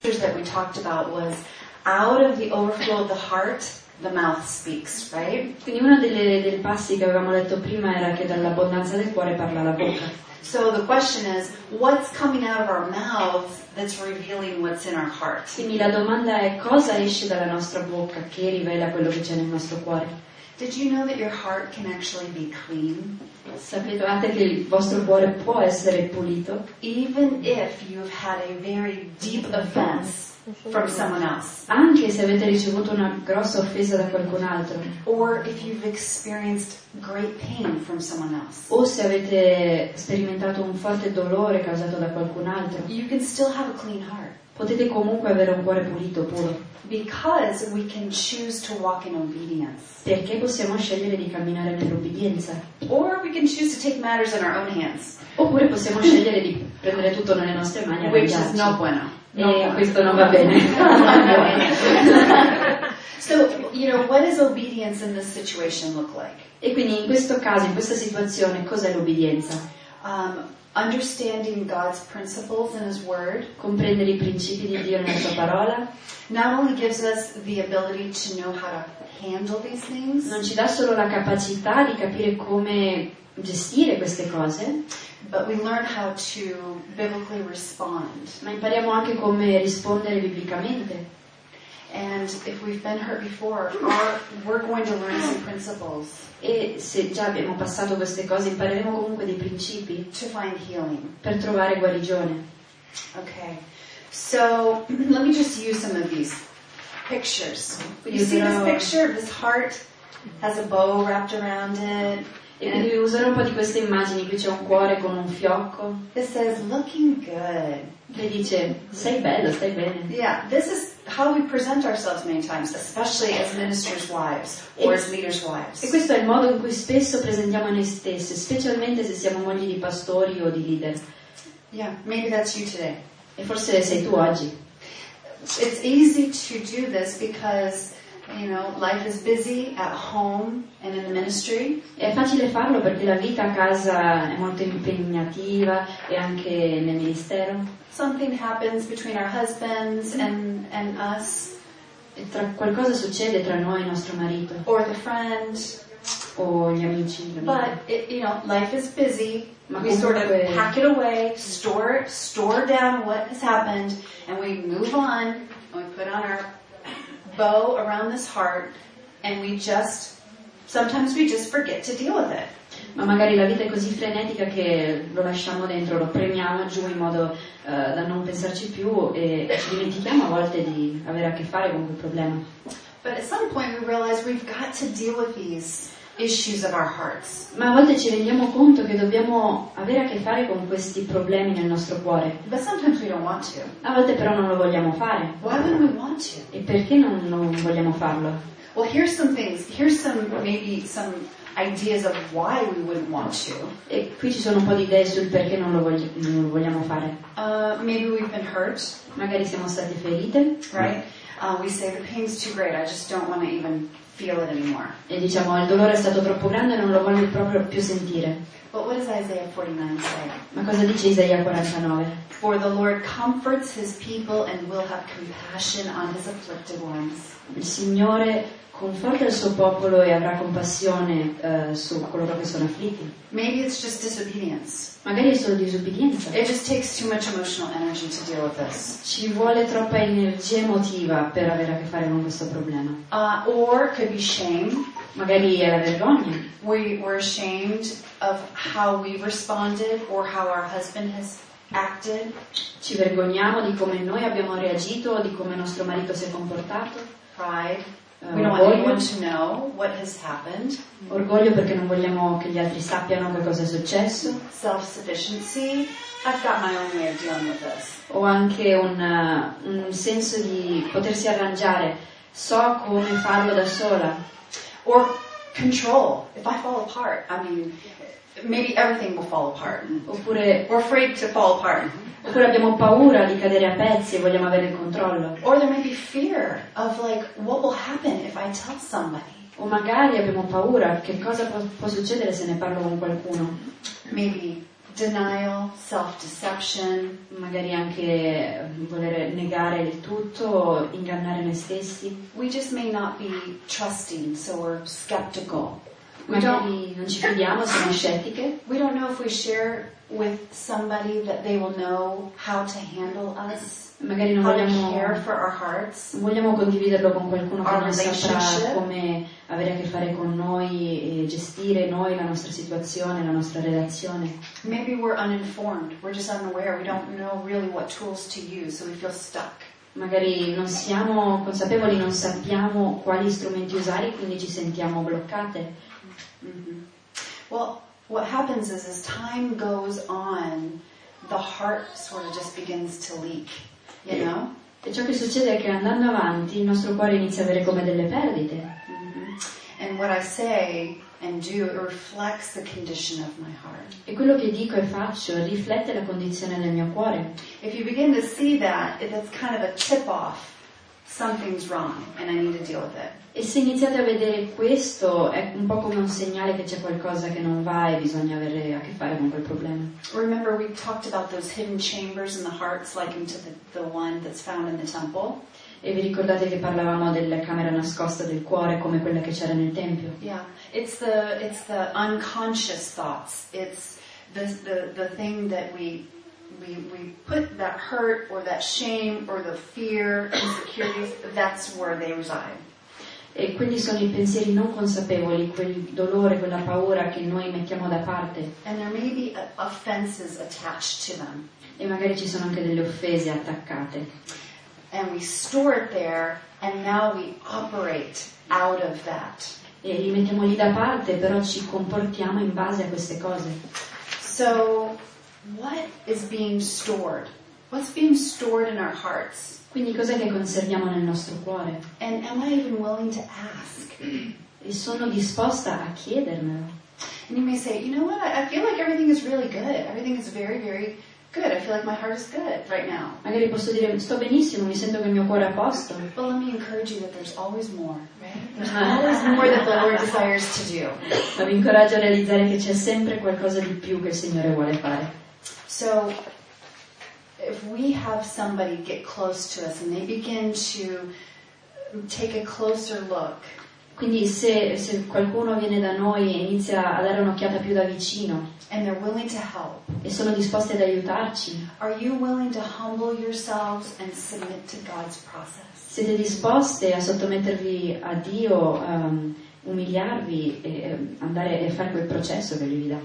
that we talked about was out of the overflow of the heart, the mouth speaks, right? Quindi uno delle- dei passi che avevamo letto prima era che dall'abbondanza del cuore parla la bocca. So the question is, what's coming out of our mouths that's revealing what's in our heart? Quindi la domanda è cosa esce dalla nostra bocca che rivela quello che c'è nel nostro cuore. Did you know that your heart can actually be clean? Sapevate che il vostro cuore può essere pulito Even if you've had a very deep offense from someone else, anche se avete ricevuto una grossa offesa da qualcun altro or if you've experienced great pain from someone else. o se avete sperimentato un forte dolore causato da qualcun altro. You can still have a clean heart Potete comunque avere un cuore pulito, puro, because we can choose to walk in obedience. perché possiamo scegliere di camminare nell'obbedienza. Or we can choose to take matters in our own hands, Oppure possiamo scegliere di prendere tutto nelle nostre mani e which is arrangiarci. no bueno. No E bueno. questo non va bene. So, you know, what does obedience in this situation look like? e quindi in questo caso, in questa situazione, cos'è l'obbedienza? Um, understanding God's principles in His Word Comprendere i principi di Dio nella sua parola not only gives us the ability to know how to handle these things, non ci dà solo la capacità di capire come gestire queste cose, but we learn how to biblically respond. ma impariamo anche come rispondere biblicamente. And if we've been hurt before, our, we're going to learn some principles E se già abbiamo passato queste cose, impareremo comunque dei principi to find healing. per trovare guarigione. Okay. So let me just use some of these pictures. You see this picture? of This heart has a bow wrapped around it. Eh, e quindi vi userò un po' di queste immagini, qui c'è un cuore con un fiocco It says, looking good. che dice sei bello, stai bene. Yeah, this is how we present ourselves many times, especially as ministers' wives or as leaders' wives. E questo è il modo in cui spesso presentiamo noi stesse, specialmente se siamo mogli di pastori o di leader. Yeah, maybe that's you today. E forse sei tu oggi. It's easy to do this because, you know, life is busy at home and in the ministry. È facile farlo perché la vita a casa è molto impegnativa e anche nel ministero. Something happens between our husbands and, and us, E tra- qualcosa succede tra noi e il nostro marito or the friend. o gli amici. But, it, you know, life is busy. Ma We sort of pack it away, store, it, store down what has happened, and we move on, and we put on our bow around this heart, and we just, sometimes we just forget to deal with it. Ma magari la vita è così frenetica che lo lasciamo dentro, lo premiamo giù in modo eh, da non pensarci più e ci dimentichiamo a volte di avere a che fare con quel problema. But at some point we realize we've got to deal with these issues of our hearts. Ma a volte ci rendiamo conto che dobbiamo avere a che fare con questi problemi nel nostro cuore. But sometimes we don't want to. A volte però non lo vogliamo fare. Why wouldn't we want to? E perché non, non vogliamo farlo? Well, here's some things. Here's some, maybe some ideas of why we wouldn't want to. E qui ci sono un po' di idee sul perché non lo, vogli- non lo vogliamo fare. Uh, maybe we've been hurt, Magari siamo state ferite right? Uh, we say the pain's too great. I just don't want to even feel it anymore. e diciamo il dolore è stato troppo grande e non lo voglio proprio più sentire. But what does Isaiah 49 say? Ma cosa dice Isaia 49? For the Lord comforts his people and will have compassion on his afflicted ones. Il Signore conforta il suo popolo e avrà compassione eh, su coloro che sono afflitti. Maybe it's just disobedience. Magari è solo disobbedienza. It just takes too much emotional energy to deal with this. Ci vuole troppa energia emotiva per avere a che fare con questo problema. Uh, or could be shame. Magari è la vergogna. We, we're ashamed of how we responded or how our husband has acted. Ci vergogniamo di come noi abbiamo reagito o di come nostro marito si è comportato. Pride. Eh, We don't want anyone to know what has happened. Orgoglio perché non vogliamo che gli altri sappiano che cosa è successo. Self-sufficiency. I've got my own way of dealing with this. O anche un, eh, un senso di potersi arrangiare. So come farlo da sola. Or control. If I fall apart, I mean, maybe everything will fall apart. Oppure, We're afraid to fall apart. oppure abbiamo paura di cadere a pezzi e vogliamo avere il controllo. Or there may be fear of like, what will happen if I tell somebody? O magari abbiamo paura che cosa può, può succedere se ne parlo con qualcuno. Maybe denial, self-deception. magari anche eh, voler negare il tutto, ingannare noi stessi. We just may not be trusting, so we're skeptical. We don't, Magari non ci fidiamo, siamo scettiche. we don't know if we share with somebody that they will know how to handle us, Magari non vogliamo, care for our hearts. non vogliamo condividerlo con qualcuno che non saprà come avere a che fare con noi e gestire noi la nostra situazione, la nostra relazione. Maybe we're uninformed. We're just unaware. We don't know really what tools to use, so we feel stuck. Magari non siamo consapevoli, non sappiamo quali strumenti usare, quindi ci sentiamo bloccate. Mhm. Well, what happens is as time goes on, the heart sort of just begins to leak, you know? E ciò che succede è che andando avanti il nostro cuore inizia a avere come delle perdite. Mhm. And what I say and do reflects the condition of my heart. E quello che dico e faccio riflette la condizione del mio cuore. If you begin to see that, that's kind of a tip off. Something's wrong and I need to deal with it. E se iniziate a vedere questo è un po' come un segnale che c'è qualcosa che non va e bisogna avere a che fare con quel problema. Remember, we talked about those hidden chambers in the hearts, likened to the, the one that's found in the temple. E vi ricordate che parlavamo della camera nascosta del cuore come quella che c'era nel Tempio? Yeah, it's the it's the unconscious thoughts. It's the the, the thing that we we we put that hurt or that shame or the fear, insecurities. That's where they reside. E quindi sono i pensieri non consapevoli, quel dolore, quella paura che noi mettiamo da parte And there may be uh, offenses attached to them, e magari ci sono anche delle offese attaccate. and we store it there, and now we operate out of that. E li mettiamo lì da parte, però ci comportiamo in base a queste cose. So, what is being stored? What's being stored in our hearts? Quindi cos'è che conserviamo nel nostro cuore? And am I even willing to ask? E sono disposta a chiedermelo. And you may say, you know what? I feel like everything is really good. Everything is very, very good. I feel like my heart is good right now. Magari posso dire sto benissimo, mi sento che il mio cuore è a posto. But let me encourage you that there's always more, right? There's always more that the Lord desires to do. Ma vi incoraggio a realizzare che c'è sempre qualcosa di più che il Signore vuole fare. So, if we have somebody get close to us and they begin to take a closer look, Quindi se, se qualcuno viene da noi e inizia a dare un'occhiata più da vicino and they're willing to help, e sono disposti ad aiutarci, are you willing to humble yourselves and submit to God's process? siete disposte a sottomettervi a Dio, ehm, umiliarvi e andare a fare quel processo che Lui vi dà.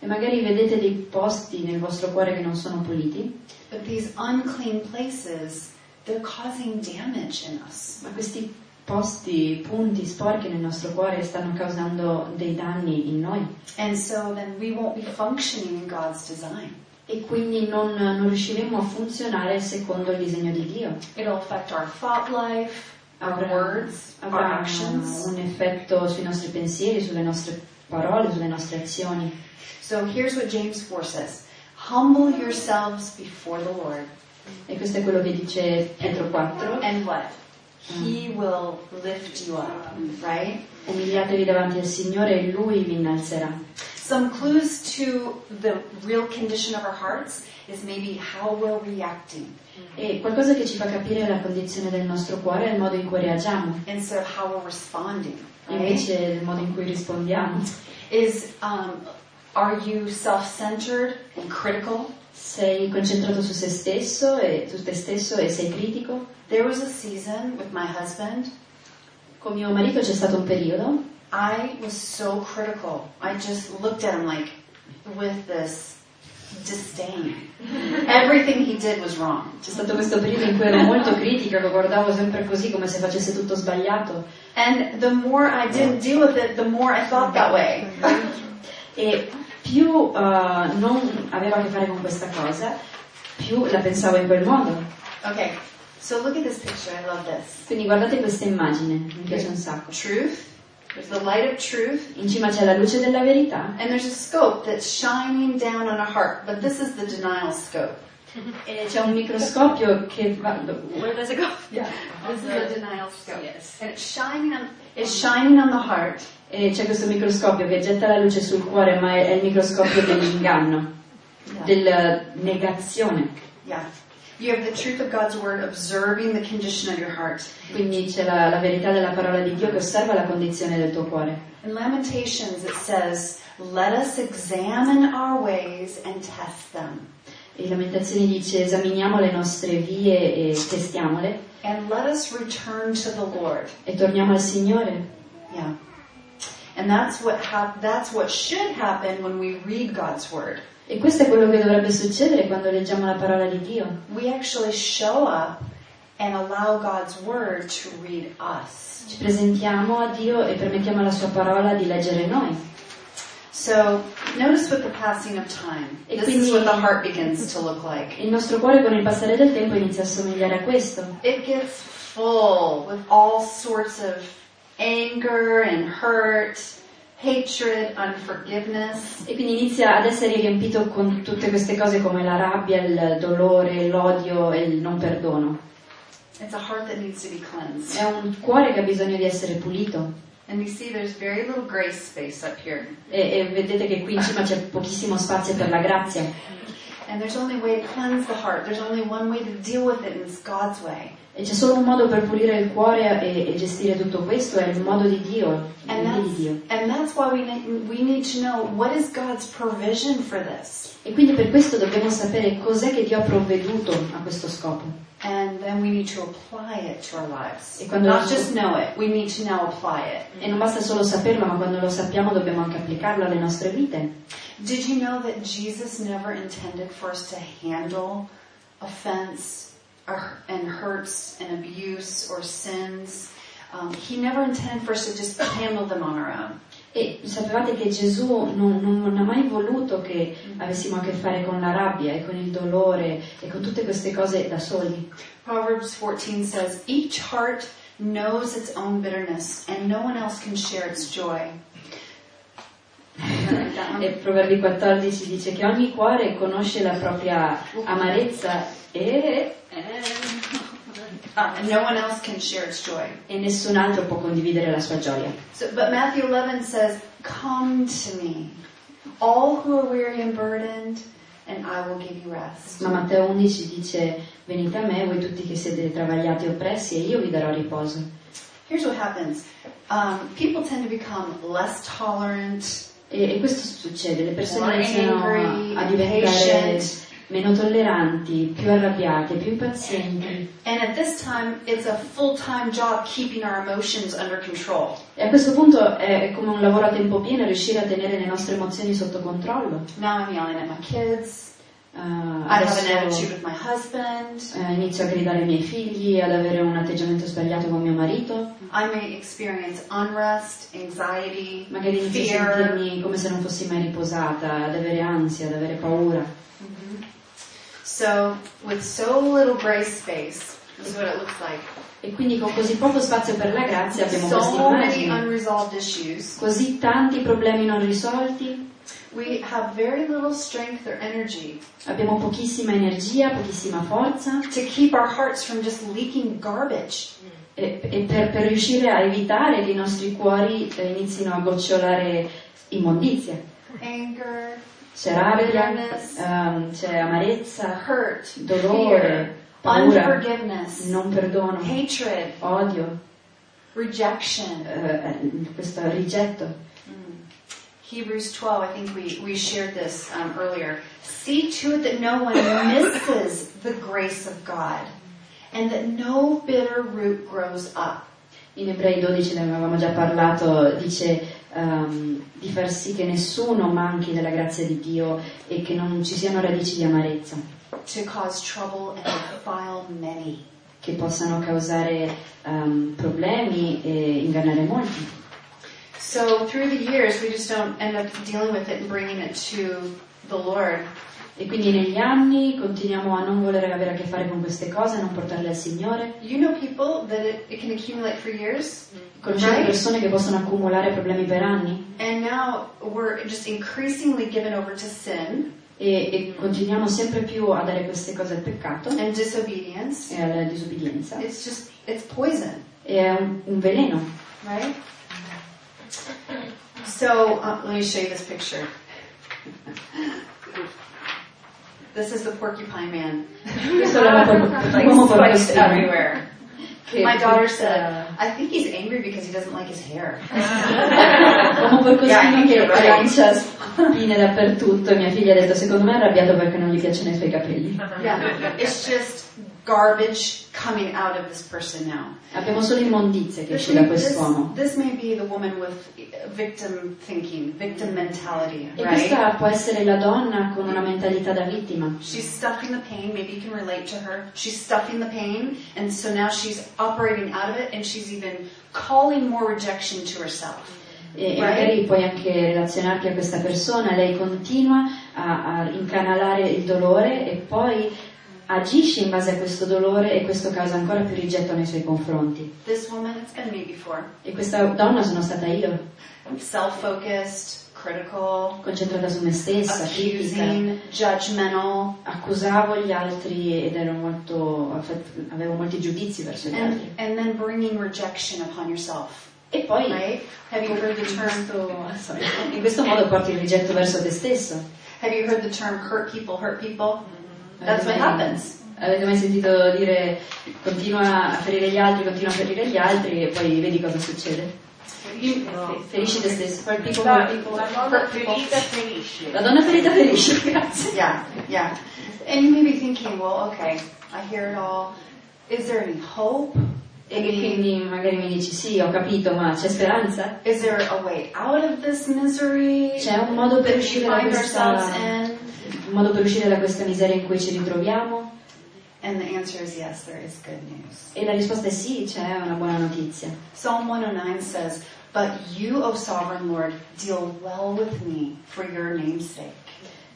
E magari vedete dei posti nel vostro cuore che non sono puliti, But these unclean places, they're causing damage in us. ma questi posti, punti sporchi nel nostro cuore stanno causando dei danni in noi. And so then we won't be functioning in God's design. E quindi non, non riusciremo a funzionare secondo il disegno di Dio. Life, Avrà, words, avrà un effetto sui nostri pensieri, sulle nostre parole, sulle nostre azioni. So here's what James 4 says. Humble yourselves before the Lord. E questo è quello che dice Pietro 4. And what? He will lift you up, right? Umiliatevi davanti al Signore e Lui vi innalzerà. Some clues to the real condition of our hearts is maybe how we're reacting. E qualcosa che ci fa capire la condizione del nostro cuore è il modo in cui reagiamo, instead of how we're responding. Right? invece il modo in cui rispondiamo. Is um, are you self-centered and critical? Sei concentrato su se stesso e su te stesso e sei critico? There was a season with my husband. Con mio marito c'è stato un periodo I was so critical. I just looked at him like with this disdain. Everything he did was wrong. C'è stato questo periodo in cui ero molto critica, lo guardavo sempre così come se facesse tutto sbagliato And the more I didn't deal with it, the more I thought that way. e più eh, non aveva a che fare con questa cosa, più la pensavo in quel modo. Okay, so look at this picture. I love this. Quindi guardate questa immagine, mi piace un sacco. Truth. There's the light of truth. In cima c'è la luce della verità And there's a scope that's shining down on a heart, but this is the denial scope. e c'è un microscopio che va... Where does it go? Yeah, this is the denial scope. Yes. And it's shining on, It's shining on the heart. E c'è questo microscopio che getta la luce sul cuore, ma è, è il microscopio dell'inganno, della negazione. Yeah. You have the truth of God's word observing the condition of your heart. Quindi c'è la, la verità della parola di Dio che osserva la condizione del tuo cuore. In Lamentations it says, Let us examine our ways and test them. E Lamentazioni dice esaminiamo le nostre vie e testiamole And let us return to the Lord. e torniamo al Signore. Yeah. And that's what hap- that's what should happen when we read God's word. E questo è quello che dovrebbe succedere quando leggiamo la parola di Dio. Ci presentiamo a Dio e permettiamo alla sua parola di leggere noi. So notice with the passing of time, E this is what the heart begins to look like. Il nostro cuore con il passare del tempo inizia a somigliare a questo. It gets full with all sorts of anger and hurt, hatred, unforgiveness. E quindi inizia ad essere riempito con tutte queste cose come la rabbia, il dolore, l'odio e il non perdono. It's a heart that needs to be cleansed. È un cuore che ha bisogno di essere pulito. And you see there's very little grace space up here. E, e vedete che qui in cima c'è pochissimo spazio per la grazia. And there's only a way to cleanse the heart. There's only one way to deal with it, and it's God's way. E c'è solo un modo per pulire il cuore e, e gestire tutto questo, è il modo di Dio, il And modo di Dio. and that's why we need, we need to know what is God's provision for this. E quindi per questo dobbiamo sapere cos'è che Dio ha provveduto a questo scopo. And then we need to apply it to our lives. E quando Not lo- just know it, we need to now apply it. E non basta solo saperlo, ma quando lo sappiamo dobbiamo anche applicarlo alle nostre vite. Did you know that Jesus never intended for us to handle offense and hurts and abuse or sins? Um, he never intended for us to just handle them on our own. E sapevate che Gesù non, non- non ha mai voluto che avessimo a che fare con la rabbia e con il dolore e con tutte queste cose da soli. Proverbs 14 says, Each heart knows its own bitterness, and no one else can share its joy. E Proverbi 14 dice che ogni cuore conosce la propria amarezza e, and no one else can share its joy. e nessun altro può condividere la sua gioia. So, but Matthew 11 says, Come to me, all who are weary and burdened, and I will give you rest. Ma Matteo 11 dice venite a me voi tutti che siete travagliati e oppressi e io vi darò riposo. Here's what happens um, people tend to become less tolerant, E, e questo succede, le persone iniziano a diventare impatient. Meno tolleranti, più arrabbiate, più impazienti. and at this time, it's a full time job keeping our emotions under control. E a questo punto è, come un lavoro a tempo pieno riuscire a tenere le nostre emozioni sotto controllo. Now I'm yelling at my kids, Eh, I have an attitude with my husband, eh, inizio a gridare ai miei figli, ad avere un atteggiamento sbagliato con mio marito, I may experience unrest, anxiety, magari inizio a sentirmi come se non fossi mai riposata, ad avere ansia, ad avere paura. So, with so little grace space, is what it looks like. E quindi con così poco spazio per la grazia abbiamo queste So many immagini, unresolved issues. così tanti problemi non risolti, We have very little strength or energy abbiamo pochissima energia, pochissima forza to keep our hearts from just leaking garbage. e, e per, per riuscire a evitare che i nostri cuori eh, inizino a gocciolare immondizia. Anger, C'è rabbia, ehm, c'è amarezza, hurt, dolore, fear, paura, unforgiveness, non perdono, hatred, odio, rejection. eh, questo rigetto. Hebrews 12, I think we, we shared this um, earlier. See to it that no one misses the grace of God and that no bitter root grows up. In Ebrei 12 ne avevamo già parlato, dice ehm, di far sì che nessuno manchi della grazia di Dio e che non ci siano radici di amarezza che possano causare ehm, problemi e ingannare molti. So through the years, we just don't end up dealing with it and bringing it to the Lord. E quindi negli anni continuiamo a non volere avere a che fare con queste cose, a non portarle al Signore. You know people that it, it can accumulate for years, Conoscete Right. persone che possono accumulare problemi per anni and now we're just increasingly given over to sin e, e continuiamo sempre più a dare queste cose al peccato e alla disobbedienza. It's just, it's poison. È un, un veleno. right? So uh, let me show you this picture. This is the porcupine man. Questo era like l'uomo spikes everywhere. che My daughter tutta- said, I think he's angry because he doesn't like his hair. L'uomo porcospino Yeah, I think che you're right. lancia spine dappertutto e mia figlia ha detto secondo me è arrabbiato perché non gli piacciono i suoi capelli. Yeah, it's just garbage coming out of this person now. Abbiamo solo immondizie che esce da quest'uomo. this may be the woman with victim thinking, victim mentality, E right? questa può essere la donna con una mentalità da vittima. She's stuffing the pain, maybe you can relate to her. She's stuffing the pain, and so now she's operating out of it, and she's even calling more rejection to herself. E, e magari puoi anche relazionarti a questa persona, lei continua a, a incanalare il dolore e poi agisce in base a questo dolore e questo causa ancora più rigetto nei suoi confronti. This woman, it's been me before. E questa donna sono stata io, Self-focused, critical, concentrata su me stessa, critica, judgmental, accusavo gli altri ed ero molto, avevo molti giudizi verso gli and, altri. and then bringing rejection upon yourself, E poi right? Have you heard the term? questo- in questo modo porti il rigetto verso te stesso. Have you heard the term hurt people hurt people? That's what happens. Avete mai sentito dire continua a ferire gli altri, continua a ferire gli altri e poi vedi cosa succede? Ferisci te stesso. Hurt people, hurt people. La donna ferita ferisce. La donna ferita ferisce, grazie. Yeah, yeah. And you may be thinking, well, okay, I hear it all. Is there any hope? E che quindi magari mi dici sì, ho capito, ma c'è speranza? Is there a way out of this misery C'è un modo per uscire da questa? Un modo per uscire da questa miseria in cui ci ritroviamo? And the answer is yes, there is good news. E la risposta è sì, c'è una buona notizia. Psalm 109 says, But you, O sovereign Lord, deal well with me for your name's sake.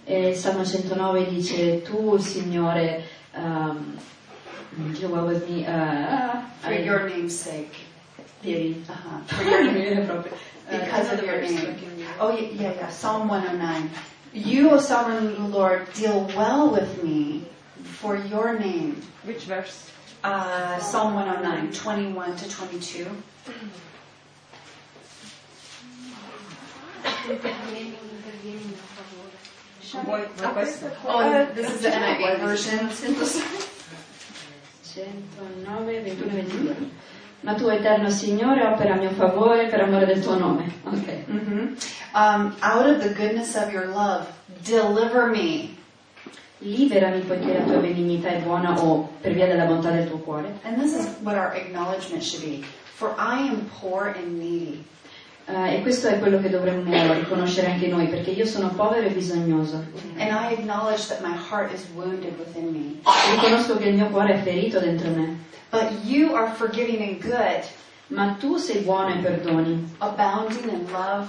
E Salmo 109 dice, tu, Signore, um, deal well with me, uh, For I- your name's sake. Devi- Uh-huh. For your name. proprio. Because of your name. Oh, yeah, yeah, yeah. Psalm 109. You, O sovereign Lord, deal well with me for your name. Which verse? Uh, Psalm 109, 21 to 22. Vuoi, vuoi? Oh, this is the NIV version. 109, 21 22. Ma tu, eterno Signore, opera a mio favore per amore del tuo nome. Ok. hmm Um, out of the goodness of your love, deliver me. Liberami poiché la tua benignità è buona o per via della bontà del tuo cuore. And this is what our acknowledgement should be. For I am poor and needy. Eh, e questo è quello che dovremmo riconoscere anche noi, perché io sono povero e bisognoso. And I acknowledge that my heart is wounded within me. Riconosco che il mio cuore è ferito dentro me. But you are forgiving and good, Ma tu sei buono e perdoni, abounding in love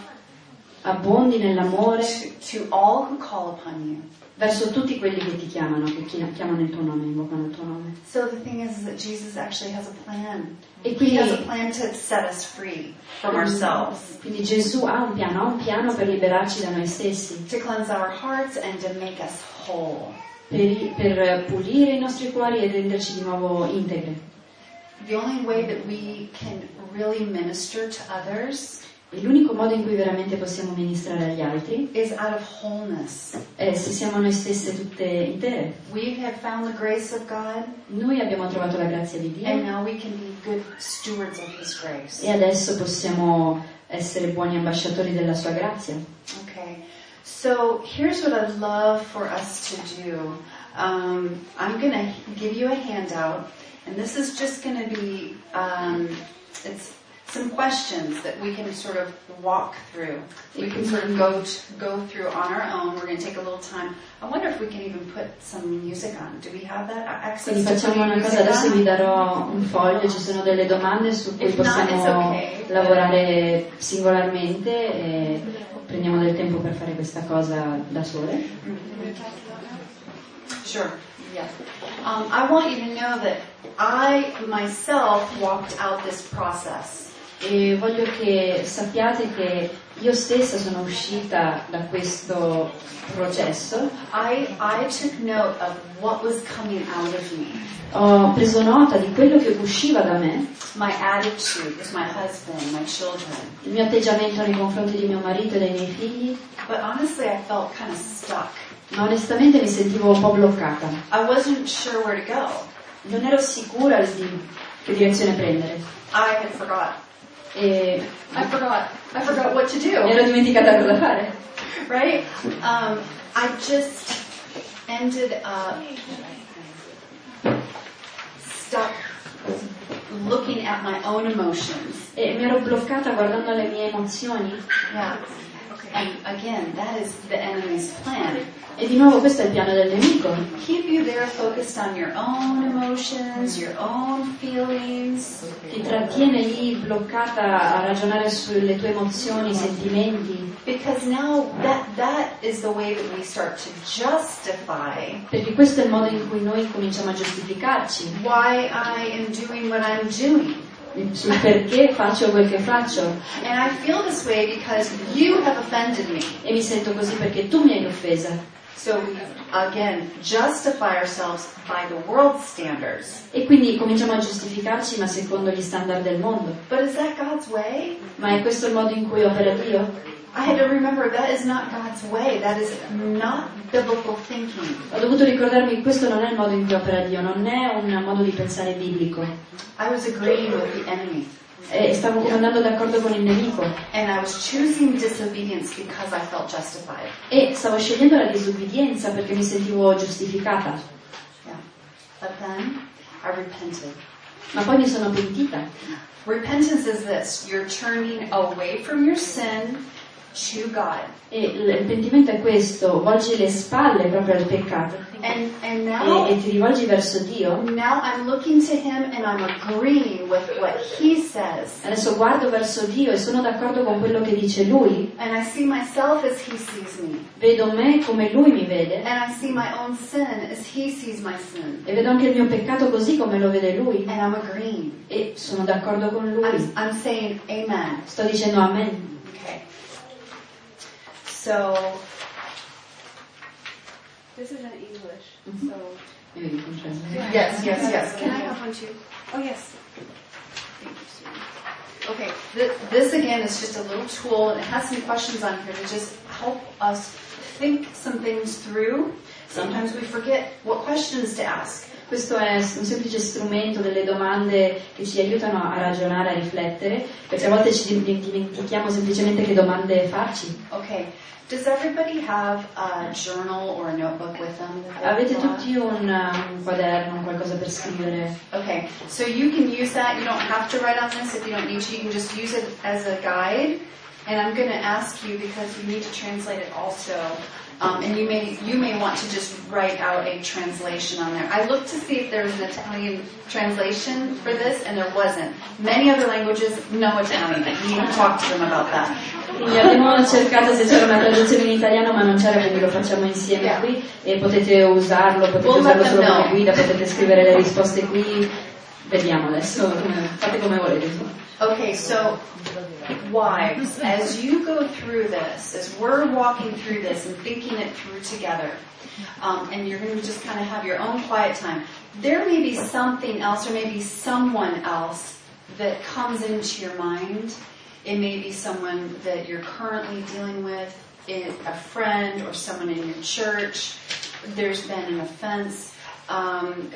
abbondi nell'amore to, to verso tutti quelli che ti chiamano, che chi- chiamano il tuo nome, invocano il tuo nome. So the thing is, that Jesus actually has a plan. E He quindi, has a plan to set us free from ourselves, quindi Gesù ha un piano, ha un piano per liberarci da noi stessi, to cleanse our hearts and to make us whole. per, per pulire i nostri cuori e renderci di nuovo integri. The only way that we can really minister to others l'unico modo in cui veramente possiamo ministrare agli altri is out of wholeness. è se siamo noi stesse tutte intere. We have found the grace of God, Noi abbiamo trovato la grazia di Dio and now we can be good stewards of His grace. e adesso possiamo essere buoni ambasciatori della sua grazia. Okay, so here's what I'd love for us to do. Um, I'm going to give you a handout, and this is just going to be um, it's some questions that we can sort of walk through. We can sort of go t- go through on our own. We're going to take a little time. I wonder if we can even put some music on. Do we have that access Quindi to facciamo una cosa, adesso on? vi darò un foglio, ci sono delle domande su cui If not, possiamo it's okay. lavorare eh, singolarmente e eh, prendiamo del tempo per fare questa cosa da sole. Mm-hmm. Sure. Yeah. Um, I want you to know that I myself walked out this process. E voglio che sappiate che io stessa sono uscita da questo processo, I, I took note of what was coming out of me. ho preso nota di quello che usciva da me, My attitude with my husband, my children. il mio atteggiamento nei confronti di mio marito e dei miei figli, But honestly, I felt kind of stuck. ma onestamente mi sentivo un po' bloccata. I wasn't sure where to go. Non ero sicura di che direzione prendere I had forgot. E I forgot. I forgot what to do. ero cosa fare. Right? Um, I just ended up stuck looking at my own emotions. Eh, e mi ero bloccata guardando le mie emozioni Yeah. And again, that is the enemy's plan. E di nuovo questo è il piano del nemico. Keep you there focused on your own emotions, your own feelings. Ti trattiene lì bloccata a ragionare sulle tue emozioni, sentimenti, Because now that that is the way that we start to justify perché questo è il modo in cui noi cominciamo a giustificarci why I am doing what I'm doing. sul perché faccio quel che faccio And I feel this way because you have offended me. e mi sento così perché tu mi hai offesa. So we again justify ourselves by the world's standards. E quindi cominciamo a giustificarci ma secondo gli standard del mondo. But is that God's way? Ma è questo il modo in cui opera Dio? I had to remember that is not God's way. That is not biblical thinking. Ho dovuto ricordarmi che questo non è il modo in cui opera Dio, non è un modo di pensare biblico. I was agreeing with the enemy. Eh, e stavo d'accordo con il nemico And I was choosing disobedience because I felt justified. Eh, e stavo scegliendo la disubbidienza perché mi sentivo giustificata. Yeah. But then I repented. Ma poi mi sono pentita. Repentance is this you're turning away from your sin. E il pentimento è questo, volgi le spalle proprio al peccato And, and e, now, e ti rivolgi verso Dio. now I'm looking to Him and I'm agreeing with what He says. Adesso guardo verso Dio e sono d'accordo con quello che dice Lui. And I see myself as He sees me. Vedo me come Lui mi vede And I see my own sin as He sees my sin. e vedo anche il mio peccato così come lo vede Lui. And I'm agreeing. E sono d'accordo con I'm, Lui. I'm saying Amen. Sto dicendo Amen. Okay. So, This is in English, so. Mi vedi, Francesca? yes, yes, yes. Can I have one too? Oh, yes. Okay, this, this again is just a little tool, and it has some questions on here to just help us think some things through. Sometimes we forget what questions to ask. Questo è un semplice strumento, delle domande che ci aiutano a ragionare, a riflettere, perché a volte ci dimentichiamo semplicemente che domande farci. Okay, does everybody have a journal or a notebook with them? Avete tutti un, un quaderno, un qualcosa per scrivere? Okay, so you can use that. You don't have to write on this if you don't need to. You can just use it as a guide. And I'm going to ask you because you need to translate it also. Um, and you may you may want to just write out a translation on there. I looked to see if there was an Italian translation for this, and there wasn't. Many other languages, no Italian. You to talk to them about that. Quindi abbiamo cercato se c'era una traduzione in italiano ma non c'era, quindi lo facciamo insieme Yeah. qui e potete usarlo, potete We'll usarlo solo come guida, potete scrivere le risposte qui. Vediamo adesso, fate come volete. Okay, so wives, as you go through this, as we're walking through this and thinking it through together, um, and you're going to just kind of have your own quiet time, there may be something else or maybe someone else that comes into your mind. It may be someone that you're currently dealing with, a friend or someone in your church. There's been an offense. Um,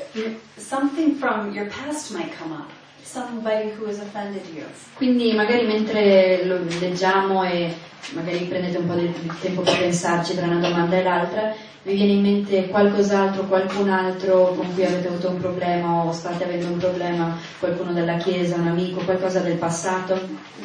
something from your past might come up. Somebody who has offended you. Quindi magari mentre lo leggiamo e magari prendete un po' di tempo per pensarci tra una domanda e l'altra, vi viene in mente qualcos'altro, qualcun altro con cui avete avuto un problema o state avendo un problema, qualcuno della chiesa, un amico, qualcosa del passato.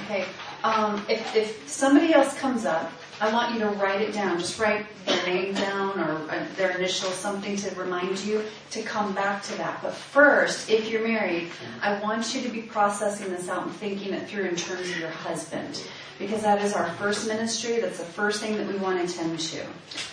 Okay. Um, if, if somebody else comes up, I want you to write it down. Just write their name down or uh, their initials, something to remind you to come back to that. But first, if you're married, I want you to be processing this out and thinking it through in terms of your husband. Because that is our first ministry. That's the first thing that we want to tend to.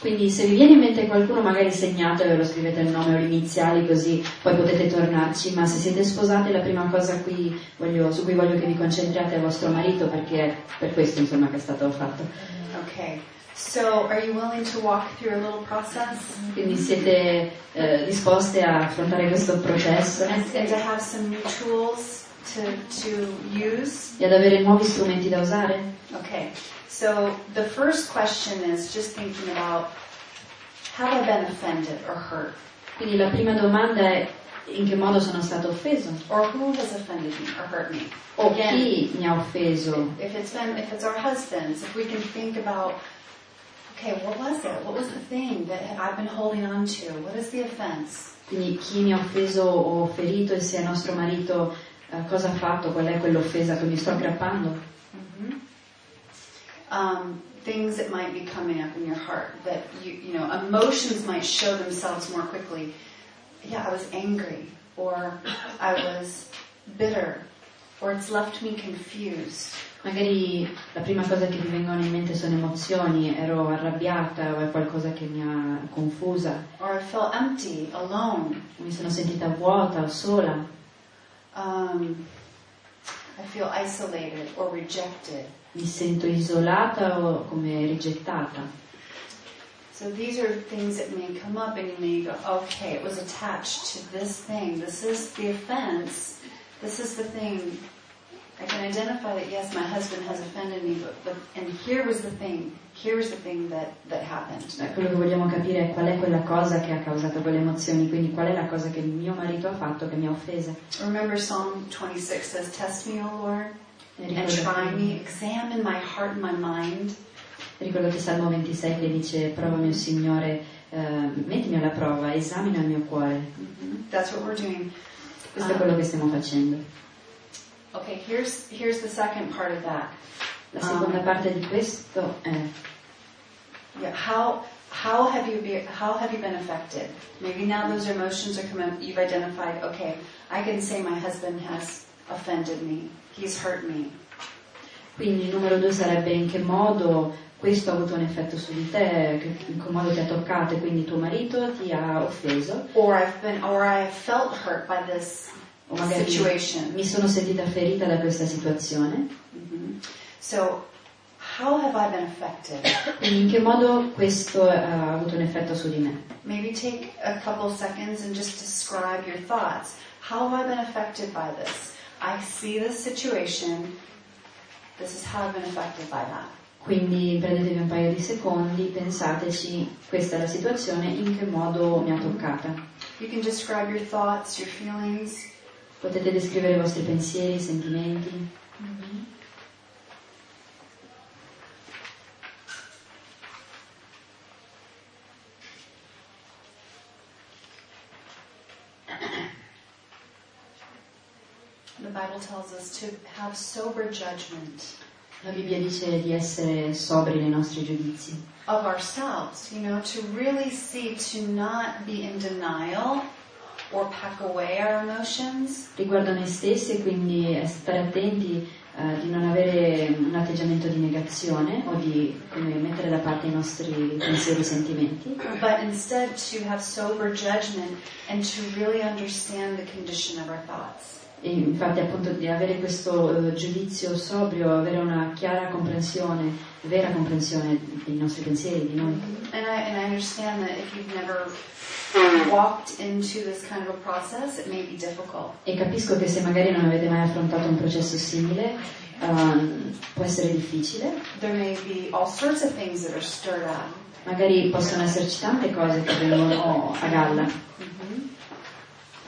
Quindi se vi viene in mente qualcuno magari segnatevelo, scrivete il nome o le iniziali così poi potete tornarci, ma se siete sposati la prima cosa cui voglio- su cui voglio che vi concentriate è vostro marito perché è per questo insomma che è stato fatto. Okay. So, are you willing to walk through a little process Quindi siete eh, disposte a affrontare questo processo and, and to have some new tools to to use? e ad avere nuovi strumenti da usare? Okay, so the first question is just thinking about have I been offended or hurt? Quindi la prima domanda è in che modo sono stato offeso? Or who has offended me or hurt me? O chi mi ha offeso? If it's been, if it's our husbands, if we can think about, okay, what was it? What was the thing that I've been holding on to? What is the offense? Quindi chi mi ha offeso o ferito e se è nostro marito eh, cosa ha fatto? Qual è quell'offesa che mi sto aggrappando? Um, things that might be coming up in your heart that you, you know, emotions might show themselves more quickly. Yeah, I was angry, or I was bitter, or it's left me confused. Magari la prima cosa che mi vengono in mente sono emozioni, ero arrabbiata o è qualcosa che mi ha confusa, Or I felt empty, alone. mi sono sentita vuota o sola, Um, I feel isolated or rejected. mi sento isolata o come rigettata. So these are things that may come up and you may go, okay, it was attached to this thing. This is the offense. This is the thing. I can identify that yes, my husband has offended me, but, but and here was the thing. Here was the thing that, that happened. Quello che vogliamo capire è qual è quella cosa che ha causato quelle emozioni, quindi qual è la cosa che mio marito ha fatto che mi ha offesa. Remember Psalm 26 says, Test me, O Lord, and try me, examine my heart and my mind. Ricordati Salmo 26 che dice, prova mio Signore, eh, mettimi alla prova, esamina il mio cuore. That's what we're doing. Questo è quello che stiamo facendo. Okay, here's here's the second part of that. La seconda Um, parte di questo è Yeah, how how have you be, how have you been affected? Maybe now those emotions are coming. up, You've identified. Okay, I can say my husband has offended me. He's hurt me. Quindi il numero due sarebbe in che modo questo ha avuto un effetto su di te, che- in che modo ti ha toccato e quindi tuo marito ti ha offeso Or I've been or I have felt hurt by this o magari situation. mi sono sentita ferita da questa situazione. Mhm. So, how have I been affected? Quindi in che modo questo ha avuto un effetto su di me? Maybe take a couple seconds and just describe your thoughts. How have I been affected by this? I see this situation. This is how I've been affected by that. Quindi prendetevi un paio di secondi, pensateci, questa è la situazione, in che modo mi ha toccata. You can describe your thoughts, your feelings. Potete descrivere i vostri pensieri, i sentimenti. The Bible tells us to have sober judgment La Bibbia dice di essere sobri nei nostri giudizi, of ourselves, you know, to really see, to not be in denial or pack away our emotions, riguardo a noi stessi quindi stare attenti eh, di non avere un atteggiamento di negazione o di come, mettere da parte i nostri pensieri e sentimenti, but instead to have sober judgment and to really understand the condition of our thoughts. E infatti appunto di avere questo eh, giudizio sobrio, avere una chiara comprensione, vera comprensione dei nostri pensieri, di noi. And I, and I understand that if you've never walked into this kind of a process, it may be difficult. E capisco che se magari non avete mai affrontato un processo simile, ehm, può essere difficile. There may be all sorts of things that are stirred up. Magari possono esserci tante cose che vengono a galla.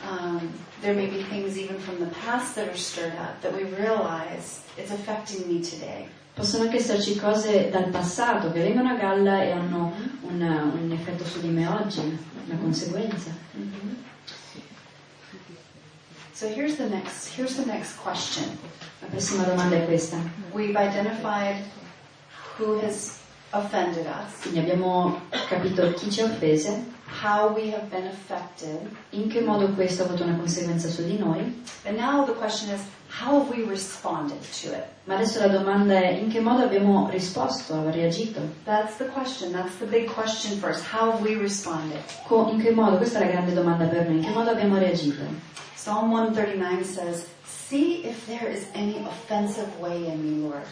Um, there may be things even from the past that are stirred up that we realize it's affecting me today. Possono anche esserci cose dal passato che vengono a galla e hanno mm-hmm. un, un effetto su di me oggi, una mm-hmm. conseguenza. Mm-hmm. So here's the next here's the next question. La prossima domanda è questa. We've identified who has offended us, Quindi abbiamo capito chi ci ha offese, how we have been affected, in che modo questo ha avuto una conseguenza su di noi, and now the question is, how have we responded to it? ma adesso la domanda è in che modo abbiamo risposto, reagito, That's the question. That's the big question first. How have we responded? Co- in che modo, questa è la grande domanda per noi, in che modo abbiamo reagito. Psalm 139 says, See if there is any offensive way in me, Lord.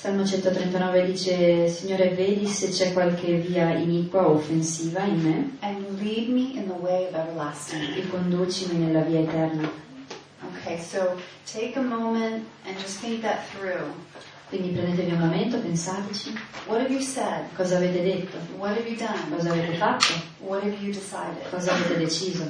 Salmo 139 dice, Signore vedi se c'è qualche via iniqua o offensiva in me and lead me in the way of everlasting. e conducimi nella via eterna. Okay, so take a moment and just think that through. Quindi prendetevi un momento, pensateci, What have you said? cosa avete detto, What have you done? cosa avete fatto, What have you decided? cosa avete deciso.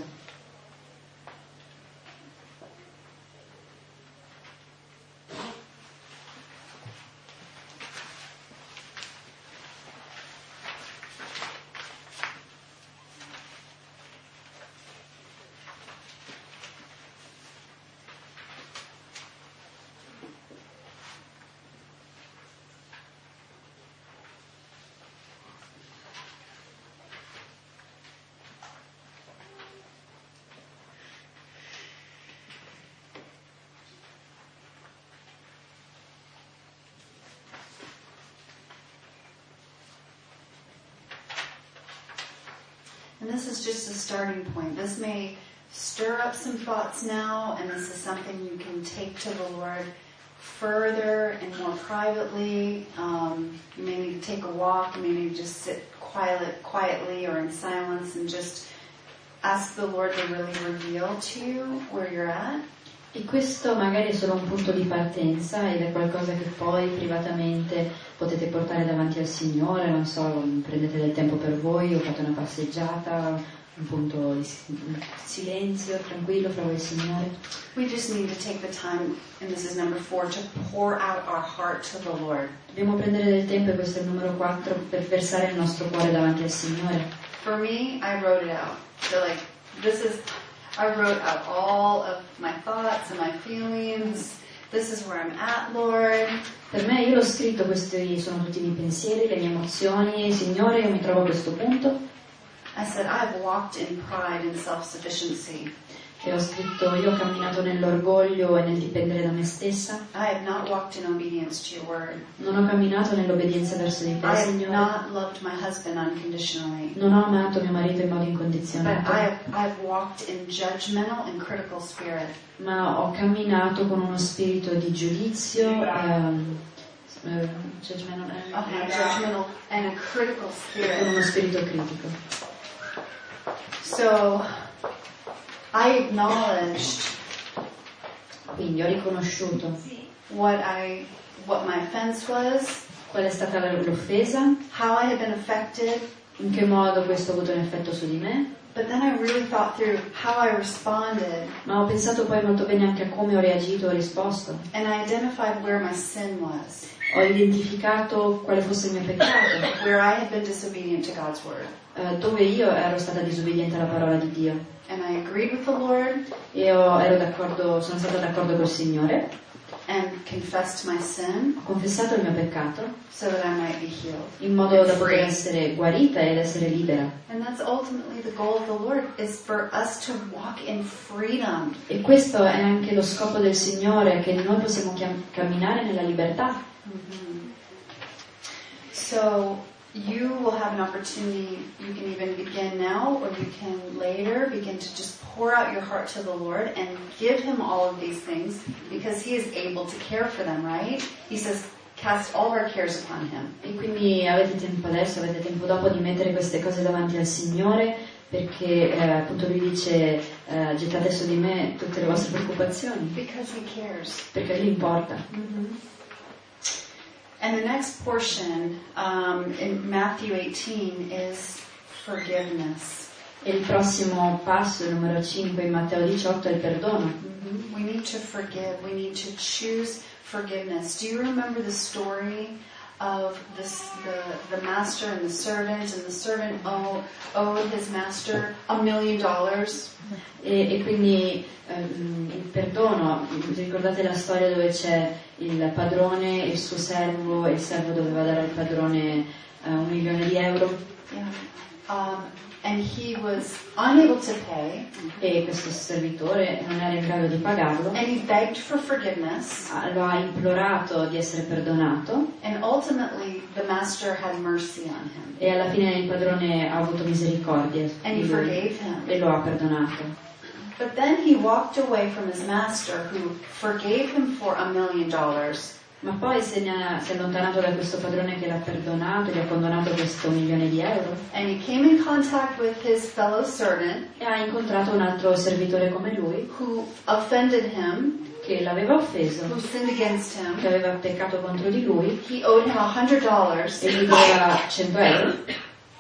And this is just a starting point. This may stir up some thoughts now, and this is something you can take to the Lord further and more privately. Um, you may need to take a walk. You may need to just sit quiet, quietly or in silence and just ask the Lord to really reveal to you where you're at. E questo magari è solo un punto di partenza ed è qualcosa che poi privatamente potete portare davanti al Signore, non so, prendete del tempo per voi o fate una passeggiata, un punto di si- silenzio, tranquillo fra voi e il Signore. We just need to take the time, and this is number four, to pour out our heart to the Lord. Dobbiamo prendere del tempo, e questo è il numero 4, per versare il nostro cuore davanti al Signore. For me, I wrote it out. So like, this is, I wrote out all of my thoughts and my feelings. This is where I'm at, Lord. Per me io l'ho scritto, questi sono tutti i miei pensieri, le mie emozioni, Signore io mi trovo a questo punto I said, I've walked in pride and self-sufficiency. E ho scritto io ho camminato nell'orgoglio e nel dipendere da me stessa, I have not walked in obedience to your word. non ho camminato nell'obbedienza verso di te, Signore, non ho amato mio marito in modo incondizionato, in ma ho camminato con uno spirito di giudizio, ehm, eh, judgmental, Okay, judgmental and a critical con uno spirito critico. So I acknowledged Quindi ho riconosciuto. What I what my offense was, qual è stata l'offesa, how I had been affected, in che modo questo ha avuto un effetto su di me, but then I really thought through how I responded. Ma ho pensato poi molto bene anche a come ho reagito e risposto. and I identified where my sin was, Ho identificato quale fosse il mio peccato, where I had been disobedient to God's word. eh, dove io ero stata disobbediente alla parola di Dio And I agreed with the Lord e ho- ero d'accordo, sono stata d'accordo col Signore, and confessed my sin ho confessato il mio peccato so that I might be healed. in modo da poter essere guarita ed essere libera. And that's ultimately the goal of the Lord is for us to walk in freedom. E questo è anche lo scopo del Signore, che noi possiamo chiam- camminare nella libertà. So you will have an opportunity, you can even begin now or you can later begin to just pour out your heart to the Lord and give Him all of these things because He is able to care for them, right? He says, cast all our cares upon Him. E quindi avete tempo adesso, avete tempo dopo di mettere queste cose davanti al Signore, perché eh, appunto lui dice eh, gettate su di me tutte le vostre preoccupazioni, Because He cares. perché a lui importa. And the next portion um, in Matthew 18 is forgiveness. Il prossimo passo, numero 5 in Matteo 18, è il perdono. We need to forgive. We need to choose forgiveness. Do you remember the story of this, the, the master and the servant, and the servant owe, owed his master a million dollars. E, e quindi ehm, il perdono, ricordate la storia dove c'è il padrone e il suo servo e il servo doveva dare al padrone eh, un milione di euro Yeah. Um, and he was unable to pay, e questo servitore non era in grado di pagarlo, and he begged for forgiveness, lo ha implorato di essere perdonato and ultimately the master had mercy on him, e alla fine il padrone ha avuto misericordia and he forgave him. e lo ha perdonato. But then he walked away from his master, who forgave him for a million dollars, Ma poi se ne si è allontanato da questo padrone che l'ha perdonato, gli ha condonato questo milione di euro. And he came in contact with his fellow servant, e ha incontrato un altro servitore come lui who offended him, che l'aveva offeso, who sinned against him. che aveva peccato contro di lui He owed him a hundred dollars, e gli doveva 100 euro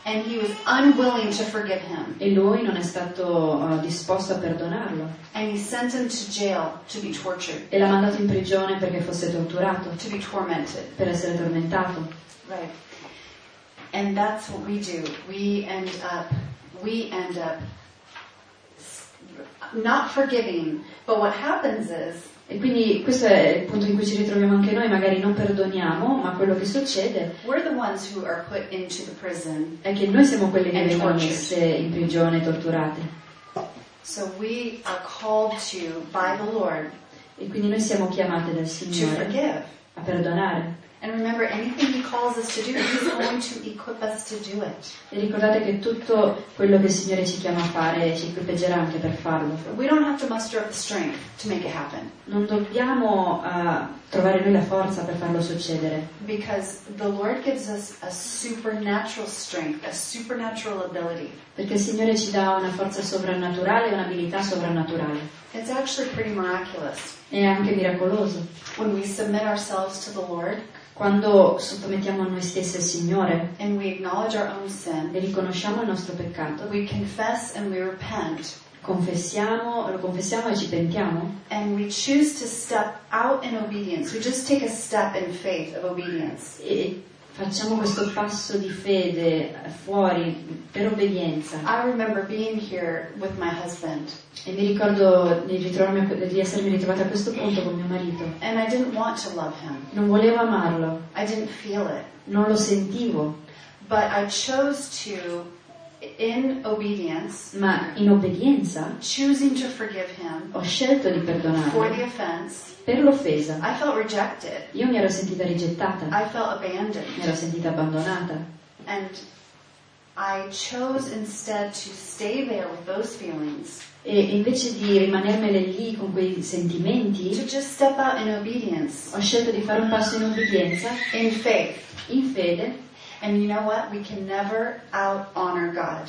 and he was unwilling to forgive him. e lui non è stato eh, disposto a perdonarlo And he sent him to jail to be tortured, e l'ha mandato in prigione perché fosse torturato, to be tormented. per essere tormentato. Right. And that's what we do. We end up, we end up not forgiving. But what happens is E quindi questo è il punto in cui ci ritroviamo anche noi, magari non perdoniamo, ma quello che succede è che noi siamo quelli che vengono messe in prigione, torturate. So to, Lord, E quindi noi siamo chiamate dal Signore a perdonare. And remember, anything He calls us to do, He's going to equip us to do it. E ricordate che tutto quello che il Signore ci chiama a fare ci equipaggerà anche per farlo. We don't have to muster up the strength to make it happen Non dobbiamo eh, trovare noi la forza per farlo succedere, because the Lord gives us a supernatural strength, a supernatural ability. perché il Signore ci dà una forza sovrannaturale e un'abilità sovrannaturale. It's actually pretty miraculous. È anche miracoloso. When we submit ourselves to the Lord Quando sottomettiamo noi stessi al Signore. And we acknowledge our own sin, e riconosciamo il nostro peccato, we confess and we repent, confessiamo, lo confessiamo e ci pentiamo? A e facciamo questo passo di fede fuori per obbedienza. I remember being here with my husband, E mi ricordo di, di essermi ritrovata a questo punto con mio marito. and I didn't want to love him. Non volevo amarlo, I didn't feel it. non lo sentivo, But I chose to, in obedience, ma in obbedienza choosing to forgive him ho scelto di for the offense. per l'offesa. I felt rejected. Io mi ero sentita rigettata, I felt mi abandoned. ero sentita abbandonata And I chose instead to stay there with those feelings, e invece di rimanermene lì con quei sentimenti, to just step out in obedience, ho scelto di fare un passo in obbedienza, in faith. in fede, And you know what? We can never out honor God.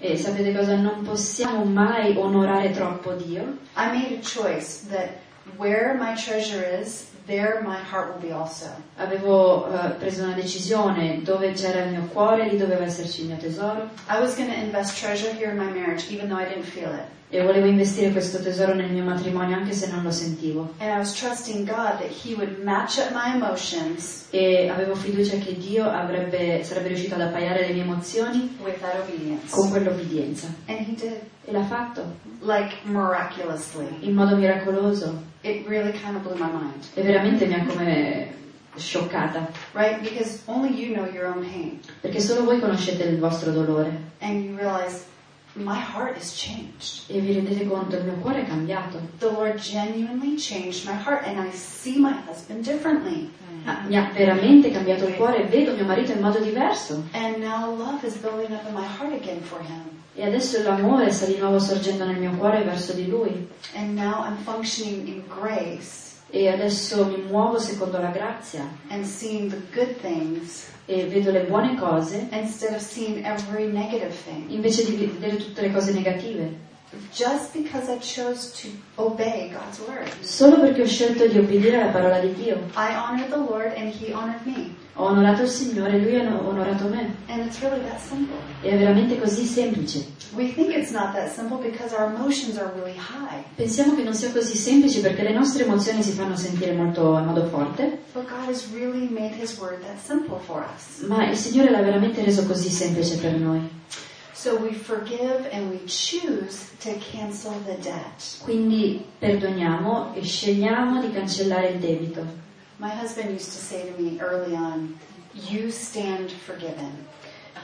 e sapete cosa? Non possiamo mai onorare troppo Dio. I made a choice that where my treasure is, there my heart will be also. Avevo eh, preso una decisione, dove c'era il mio cuore, lì doveva esserci il mio tesoro I was going to invest treasure here in my marriage, even though I didn't feel it. E volevo investire questo tesoro nel mio matrimonio anche se non lo sentivo. And I was trusting God that He would match up my emotions E avevo fiducia che Dio avrebbe, sarebbe riuscito ad appaiare le mie emozioni with that obedience. con quell'obbedienza. And He did, E l'ha fatto like in modo miracoloso It really kind of blew my mind, e veramente mi ha come scioccata, right? Because only you know your own pain. perché solo voi conoscete il vostro dolore And you realize, my heart has changed. e vi rendete conto, il mio cuore è cambiato. The Lord genuinely changed my heart, and I see my husband differently. Ah, Mi ha veramente cambiato il cuore e vedo mio marito in modo diverso. And now love is building up in my heart again for him. E adesso l'amore sta di nuovo sorgendo nel mio cuore verso di lui. And now I'm functioning in grace E adesso mi muovo secondo la grazia and seeing the good things e vedo le buone cose instead of seeing every negative thing. invece di vedere tutte le cose negative. just because I chose to obey God's word. Solo perché ho scelto di obbedire alla parola di Dio. I honored the Lord and He honored me. Ho onorato il Signore e Lui ha onorato me. And it's really that simple. È veramente così semplice. We think it's not that simple because our emotions are really high. Pensiamo che non sia così semplice perché le nostre emozioni si fanno sentire molto in modo forte, But God has really made His word that simple for us. ma il Signore l'ha veramente reso così semplice per noi. So we forgive and we choose to cancel the debt. Quindi perdoniamo e scegliamo di cancellare il debito. My husband used to say to me early on, You stand forgiven.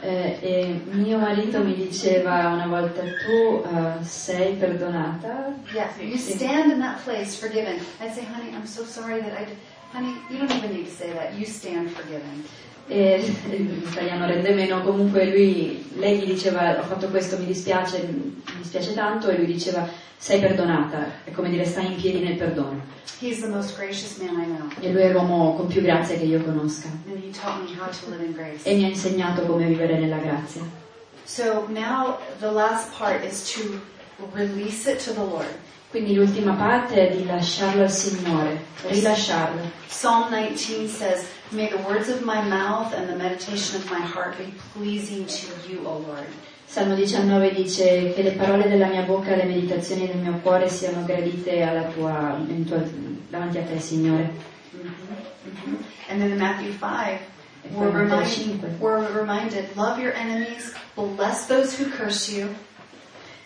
Eh, e mio marito mi diceva una volta tu eh, sei perdonata Yeah, you stand in that place forgiven. I'd say, Honey, I'm so sorry that I did. Honey, you don't even need to say that. You stand forgiven. E l'italiano rende meno. Comunque lui lei gli diceva ho fatto questo mi dispiace mi dispiace tanto. E lui diceva sei perdonata. È come dire stai in piedi nel perdono. E lui è l'uomo con più grazia che io conosca. E mi ha insegnato come vivere nella grazia. So now the last part is to release it to the Lord. Quindi l'ultima parte è di lasciarlo al Signore rilasciarlo Psalm 19 says, May the words of my mouth and the meditation of my heart be pleasing to you, O Lord. Salmo 19 dice che le parole della mia bocca e le meditazioni del mio cuore siano gradite alla tua, tua- davanti a te, Signore. And then in Matthew 5, E we're 5. we're reminded, love your enemies, bless those who curse you,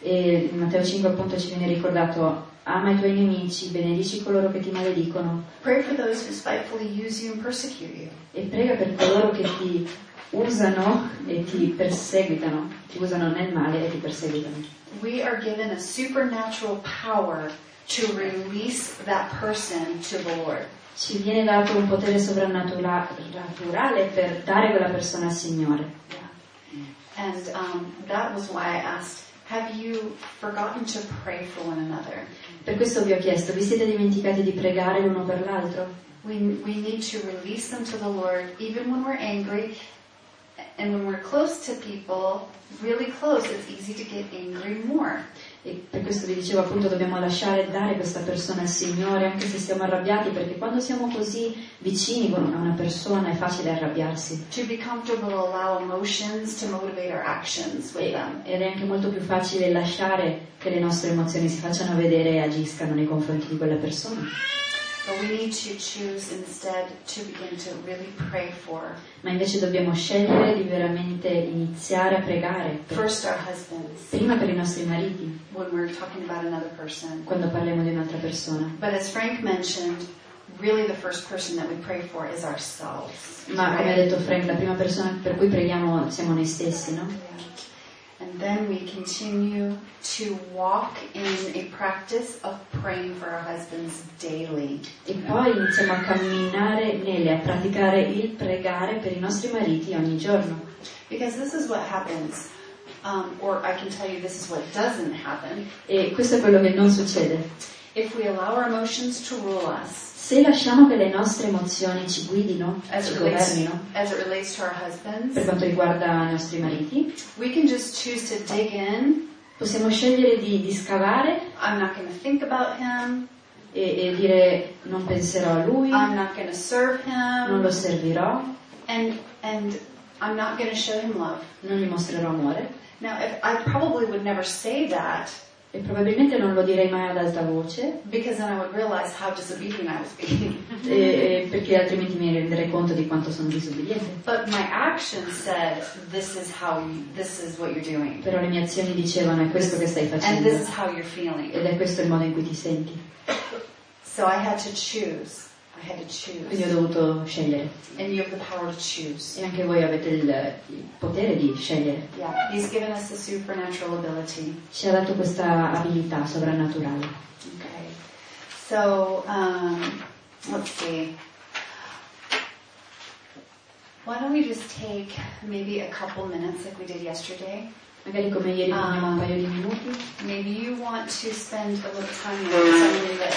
E in Matteo 5 appunto ci viene ricordato ama i tuoi nemici, benedici coloro che ti maledicono pray for those who spitefully use you and persecute you. e prega per coloro che ti usano e ti perseguitano, ti usano nel male e ti perseguitano. We are given a supernatural power to release that person to the Lord. Ci viene dato un potere sovrannaturale per dare quella persona al Signore. Yeah. And um, that was why I asked, have you forgotten to pray for one another? Per questo vi ho chiesto, vi siete dimenticati di pregare l'uno per l'altro? We, we need to release them to the Lord even when we're angry. And when we're close to people, really close, it's easy to get angry more. E per questo vi dicevo appunto dobbiamo lasciare dare questa persona al Signore anche se siamo arrabbiati perché quando siamo così vicini con a una persona è facile arrabbiarsi ed è anche molto più facile lasciare che le nostre emozioni si facciano vedere e agiscano nei confronti di quella persona. Ma invece dobbiamo scegliere di veramente iniziare a pregare per- husbands prima per i nostri mariti quando parliamo di un'altra persona. But as Frank mentioned, really the first person that we pray for is ourselves. Ma come ha detto Frank, la prima persona per cui preghiamo siamo noi stessi, no? Yeah. And then we continue to walk in a practice of praying for our husbands daily. E poi iniziamo a camminare nelle, a praticare il pregare per i nostri mariti ogni giorno. Because this is what happens. Um, or I can tell you this is what doesn't happen. E questo è quello che non succede. If we allow our emotions to rule us, Se lasciamo che le nostre emozioni ci guidino, as ci it relates, governino, as it relates to our husbands, per quanto riguarda i nostri mariti, we can just choose to dig in. possiamo scegliere di, di scavare I'm not going to think about him. e, e dire non penserò a lui, I'm not going to serve non him. lo servirò, And, and I'm not going to show him love. non gli mostrerò amore. Now, if I probably would never say that E probabilmente non lo direi mai ad alta voce, because then I would realize how disobedient I was being. e- perché altrimenti mi renderei conto di quanto sono disobbediente. but my actions said, "This is how you, this is what you're doing, Però le mie azioni dicevano è questo che stai and facendo this is how you're feeling." ed è questo il modo in cui ti senti. So I had to choose. I had to Quindi ho dovuto scegliere. and you have the power to choose. E anche voi avete il, il potere di scegliere. Yeah, He's given us the supernatural ability. Ci ha dato questa abilità sovrannaturale. Okay. So um, let's see. Why don't we just take maybe a couple minutes like we did yesterday Magari come ieri prendiamo un paio di minuti. Maybe you want to spend a little time with someone that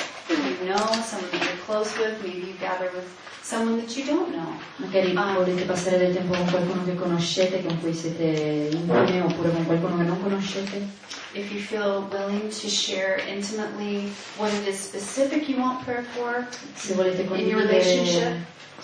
you know, someone that you're close with. Maybe you gather with someone that you don't know. Magari Ah. volete passare del tempo con qualcuno che conoscete, con cui siete intimi, oppure con qualcuno che non conoscete. If you feel willing to share intimately what it is specific you want prayer for, Se volete In your relationship?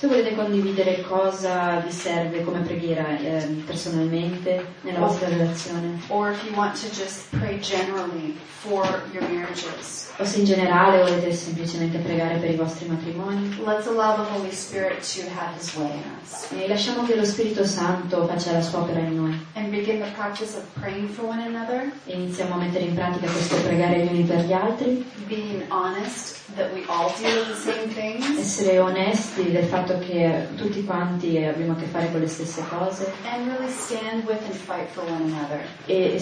Se volete condividere cosa vi serve come preghiera eh, personalmente nella vostra relazione, or if you want to just pray generally for your marriages, o se in generale volete semplicemente pregare per i vostri matrimoni, let's allow the Holy Spirit to have His way in us. E lasciamo che lo Spirito Santo faccia la sua opera in noi. And begin the practice of praying for one another, e iniziamo a mettere in pratica questo pregare gli uni per gli altri, being honest that we all deal with the same things, essere onesti del fatto che tutti quanti abbiamo a che fare con le stesse cose and really stand with and fight for one another. e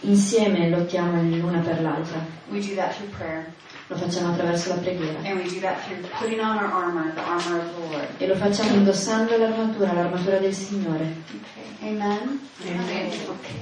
insieme lottiamo l'una per l'altra. We do that through prayer, Lo facciamo attraverso la preghiera and we do that through putting on our armor, the armor of the Lord. e lo facciamo indossando l'armatura, l'armatura del Signore. Okay. Amen. Amen. Okay.